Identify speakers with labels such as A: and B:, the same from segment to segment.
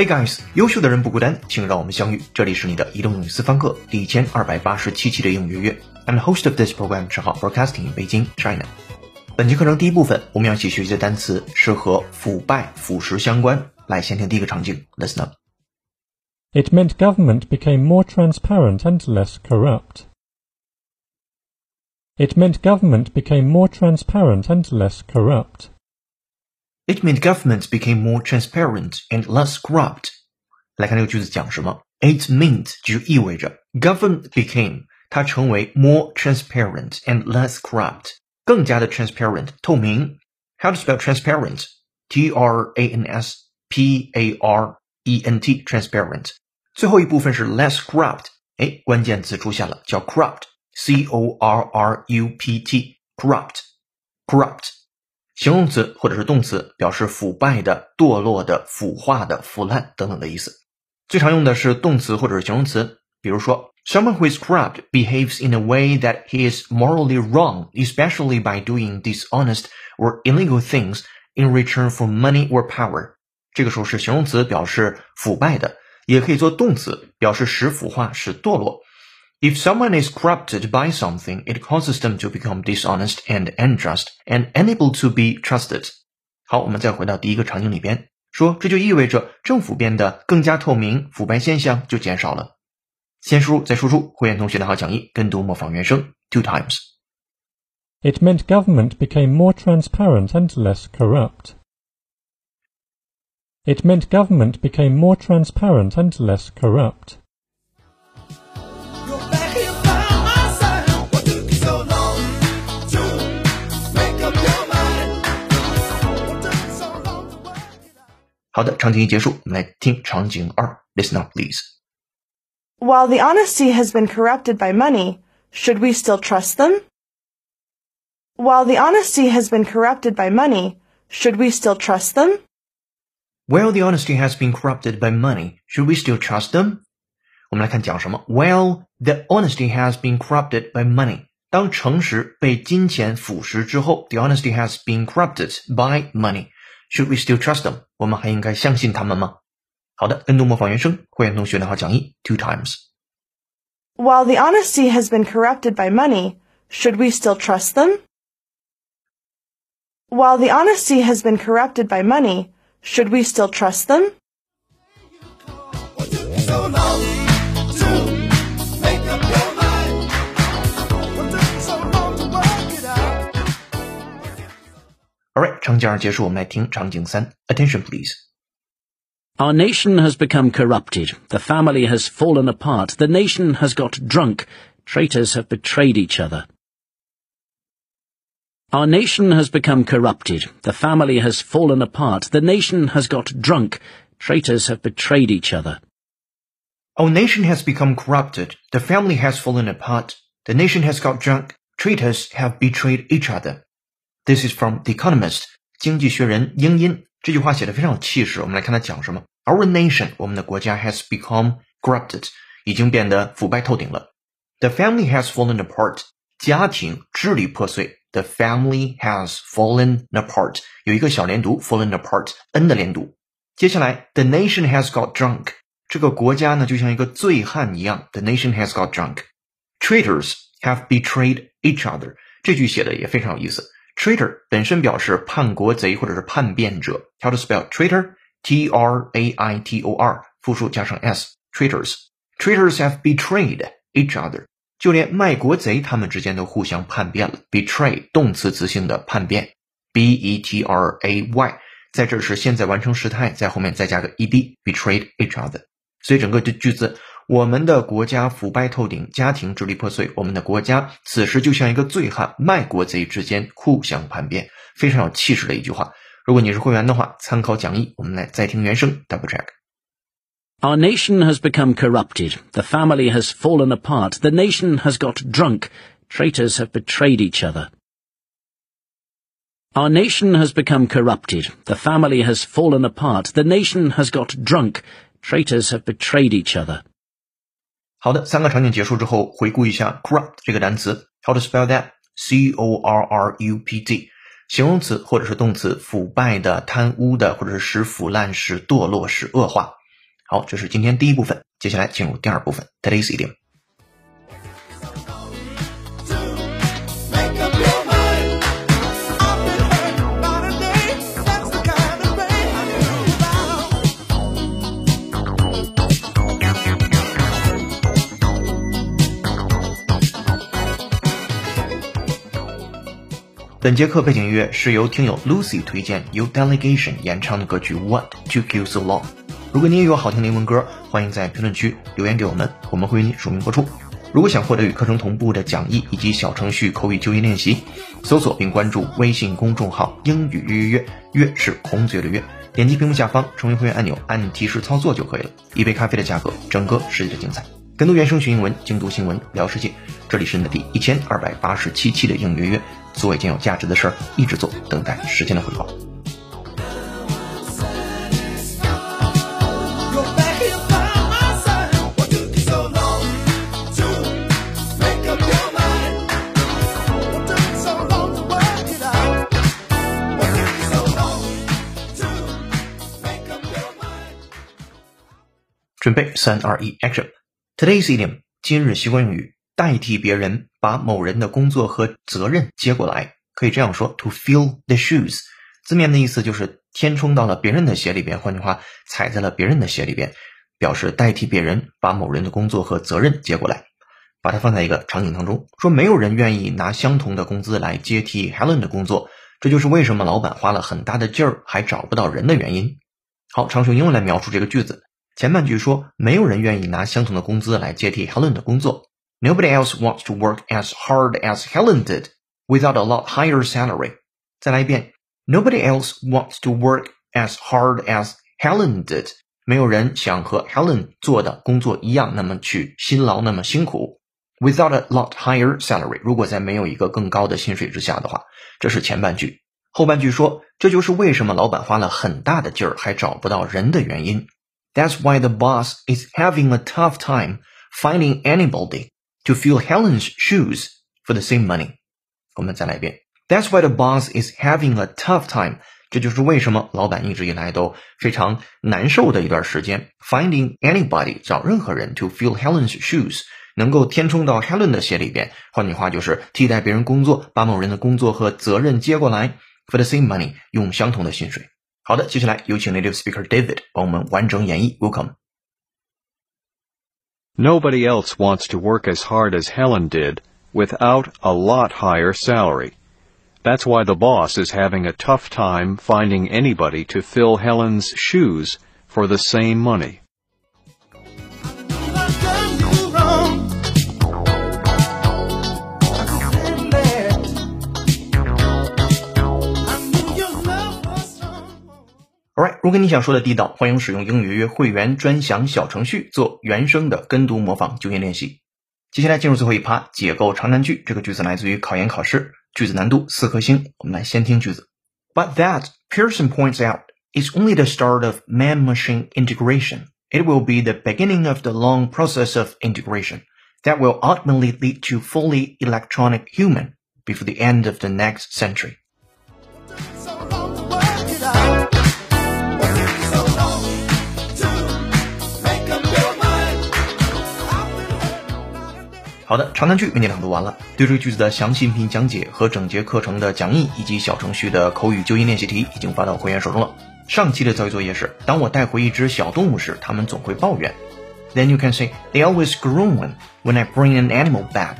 A: Hey guys，优秀的人不孤单，请让我们相遇。这里是你的移动英语私房课第一千二百八十七期的英语约约。I'm the host of this program，陈浩，broadcasting in Beijing, China。本节课程第一部分，我们要一起学习的单词是和腐败、腐蚀相关。来，先听第一个场景，Listen up。
B: It meant government became more transparent and less corrupt. It meant government became more transparent and less corrupt.
A: It meant government became more transparent and less corrupt。来看这个句子讲什么？It meant 就意味着 government became 它成为 more transparent and less corrupt，更加的 transparent 透明。How to spell transparent？T R A N S P A R E N T transparent。最后一部分是 less corrupt，哎，关键词出现了，叫 corrupt，C O R R U P T，corrupt，corrupt。 形容词或者是动词，表示腐败的、堕落的、腐化的、腐烂等等的意思。最常用的是动词或者是形容词，比如说，Someone who is corrupt behaves in a way that he is morally wrong, especially by doing dishonest or illegal things in return for money or power。这个时候是形容词，表示腐败的，也可以做动词，表示使腐化、使堕落。If someone is corrupted by something, it causes them to become dishonest and unjust and unable to be trusted. 好，我们再回到第一个场景里边，说这就意味着政府变得更加透明，腐败现象就减少了。先输入再输出，会员同学的好讲义，跟读模仿原声 two times。
B: It meant government became more transparent and less corrupt. It meant government became more transparent and less corrupt.
A: 好的，场景一结束，我们来听场景二，listen up please。
C: While the honesty has been corrupted by money, should we still trust them? While the honesty has been corrupted by money, should we still trust them?
A: While the honesty has been corrupted by money, should we still trust them? 我们来看讲什么。While the honesty has been corrupted by money，当诚实被金钱腐蚀之后，the honesty has been corrupted by money。 Should we still trust them？我们还应该相信他们吗？好的，跟读模仿原声，会员同学的好讲义 two times。
C: While the honesty has been corrupted by money, should we still trust them? While the honesty has been corrupted by money, should we still trust them?
A: Alright，场景二结束，我们来听场景三。Attention please。
D: Our nation has become corrupted. The family has fallen apart. The nation has got drunk. Traitors have betrayed each other. Our nation has become corrupted. The family has fallen apart. The nation has got drunk. Traitors have betrayed each other.
A: Our nation has become corrupted. The family has fallen apart. The nation has got drunk. Traitors have betrayed each other. This is from The Economist，经济学人英音。这句话写的非常有气势。我们来看它讲什么。Our nation，我们的国家 has become corrupted，已经变得腐败透顶了。The family has fallen apart，家庭支离破碎。The family has fallen apart，有一个小连读，fallen apart，n 的连读。接下来，the nation has got drunk，这个国家呢就像一个醉汉一样。The nation has got drunk。Traitors have betrayed each other。这句写的也非常有意思。 Traitor 本身表示叛国贼或者是叛变者。How to spell traitor? T R A I T O R，复数加上 s。Traitors. Traitors have betrayed each other. 就连卖国贼他们之间都互相叛变了。Betray 动词词性的叛变。B E T R A Y，在这是现在完成时态，在后面再加个 e d。Betrayed each other。所以整个这句子，我们的国家腐败透顶，家庭支离破碎。我们的国家此时就像一个醉汉，卖国贼之间互相叛变，非常有气势的一句话。如果你是会员的话，参考讲义，我们来再听原声，double check。
D: Our nation has become corrupted. The family has fallen apart. The nation has got drunk. Traitors have betrayed each other. Our nation has become corrupted. The family has fallen apart. The nation has got drunk. Traitors have betrayed each other.
A: 好的，三个场景结束之后，回顾一下 corrupt 这个单词，how to spell that？C O R R U P T，形容词或者是动词，腐败的、贪污的，或者是使腐烂、使堕落、使恶化。好，这是今天第一部分，接下来进入第二部分，Today's idiom。本节课背景音乐是由听友 Lucy 推荐，由 Delegation 演唱的歌曲 What Took You So Long。如果你也有好听的英文歌，欢迎在评论区留言给我们，我们会为你署名播出。如果想获得与课程同步的讲义以及小程序口语就业练习，搜索并关注微信公众号“英语约约约”，约是孔子约的约。点击屏幕下方成为会员按钮，按提示操作就可以了。一杯咖啡的价格，整个世界的精彩。更多原声学英文，精读新闻，聊世界。这里是你的第一千二百八十七期的应约约，做一件有价值的事儿，一直做，等待时间的回报。准备，三二一，Action！Today's idiom 今日习惯用语，代替别人把某人的工作和责任接过来，可以这样说：to fill the shoes。字面的意思就是填充到了别人的鞋里边，换句话，踩在了别人的鞋里边，表示代替别人把某人的工作和责任接过来。把它放在一个场景当中，说没有人愿意拿相同的工资来接替 Helen 的工作，这就是为什么老板花了很大的劲儿还找不到人的原因。好，常用英文来描述这个句子。前半句说没有人愿意拿相同的工资来接替 Helen 的工作。Nobody else wants to work as hard as Helen did without a lot higher salary。再来一遍，Nobody else wants to work as hard as Helen did。没有人想和 Helen 做的工作一样，那么去辛劳，那么辛苦。Without a lot higher salary，如果在没有一个更高的薪水之下的话，这是前半句。后半句说，这就是为什么老板花了很大的劲儿还找不到人的原因。That's why the boss is having a tough time finding anybody to fill Helen's shoes for the same money. 我们再来一遍。That's why the boss is having a tough time. 这就是为什么老板一直以来都非常难受的一段时间。Finding anybody 找任何人 to fill Helen's shoes 能够填充到 Helen 的鞋里边。换句话就是替代别人工作，把某人的工作和责任接过来。For the same money，用相同的薪水。好的，接下来有请 native speaker David 帮我们完整演绎。Welcome。
E: Nobody else wants to work as hard as Helen did without a lot higher salary. That's why the boss is having a tough time finding anybody to fill Helen's shoes for the same money.
A: 如果你想说的地道，欢迎使用英语约会员专享小程序做原声的跟读模仿就业练习。接下来进入最后一趴，解构长难句。这个句子来自于考研考试，句子难度四颗星。我们来先听句子。But that Pearson points out is only the start of man-machine integration. It will be the beginning of the long process of integration that will ultimately lead to fully electronic human before the end of the next century. 好的，长难句为你朗读完了。对这个句子的详细音频讲解和整节课程的讲义以及小程序的口语纠音练习题已经发到会员手中了。上期的教育作业是：当我带回一只小动物时，它们总会抱怨。Then you can say they always groan when I bring an animal back。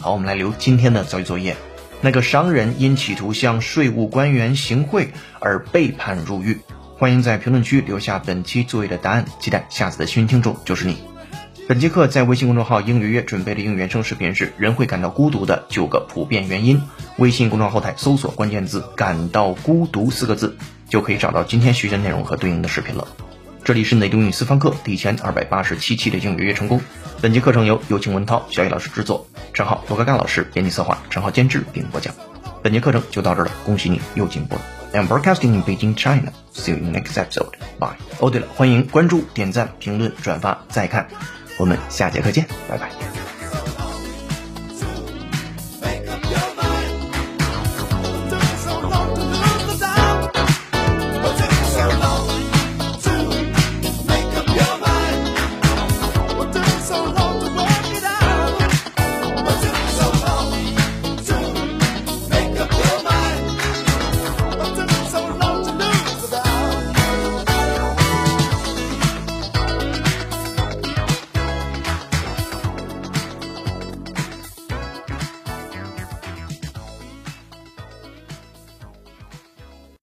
A: 好，我们来留今天的教育作业。那个商人因企图向税务官员行贿而被判入狱。欢迎在评论区留下本期作业的答案，期待下次的幸运听众就是你。本节课在微信公众号“英语约”准备的英语原声视频是“人会感到孤独的九个普遍原因”。微信公众号后台搜索关键字“感到孤独”四个字，就可以找到今天学习的内容和对应的视频了。这里是内东英语私房课第一千二百八十七期的英语约成功。本节课程由有请文涛、小野老师制作，陈浩、罗嘎嘎老师编辑策划，陈浩监制并播讲。本节课程就到这儿了，恭喜你又进步了。I'm broadcasting in Beijing, China. See you in next episode. Bye. 哦，对了，欢迎关注、点赞、评论、转发、再看。我们下节课见，拜拜。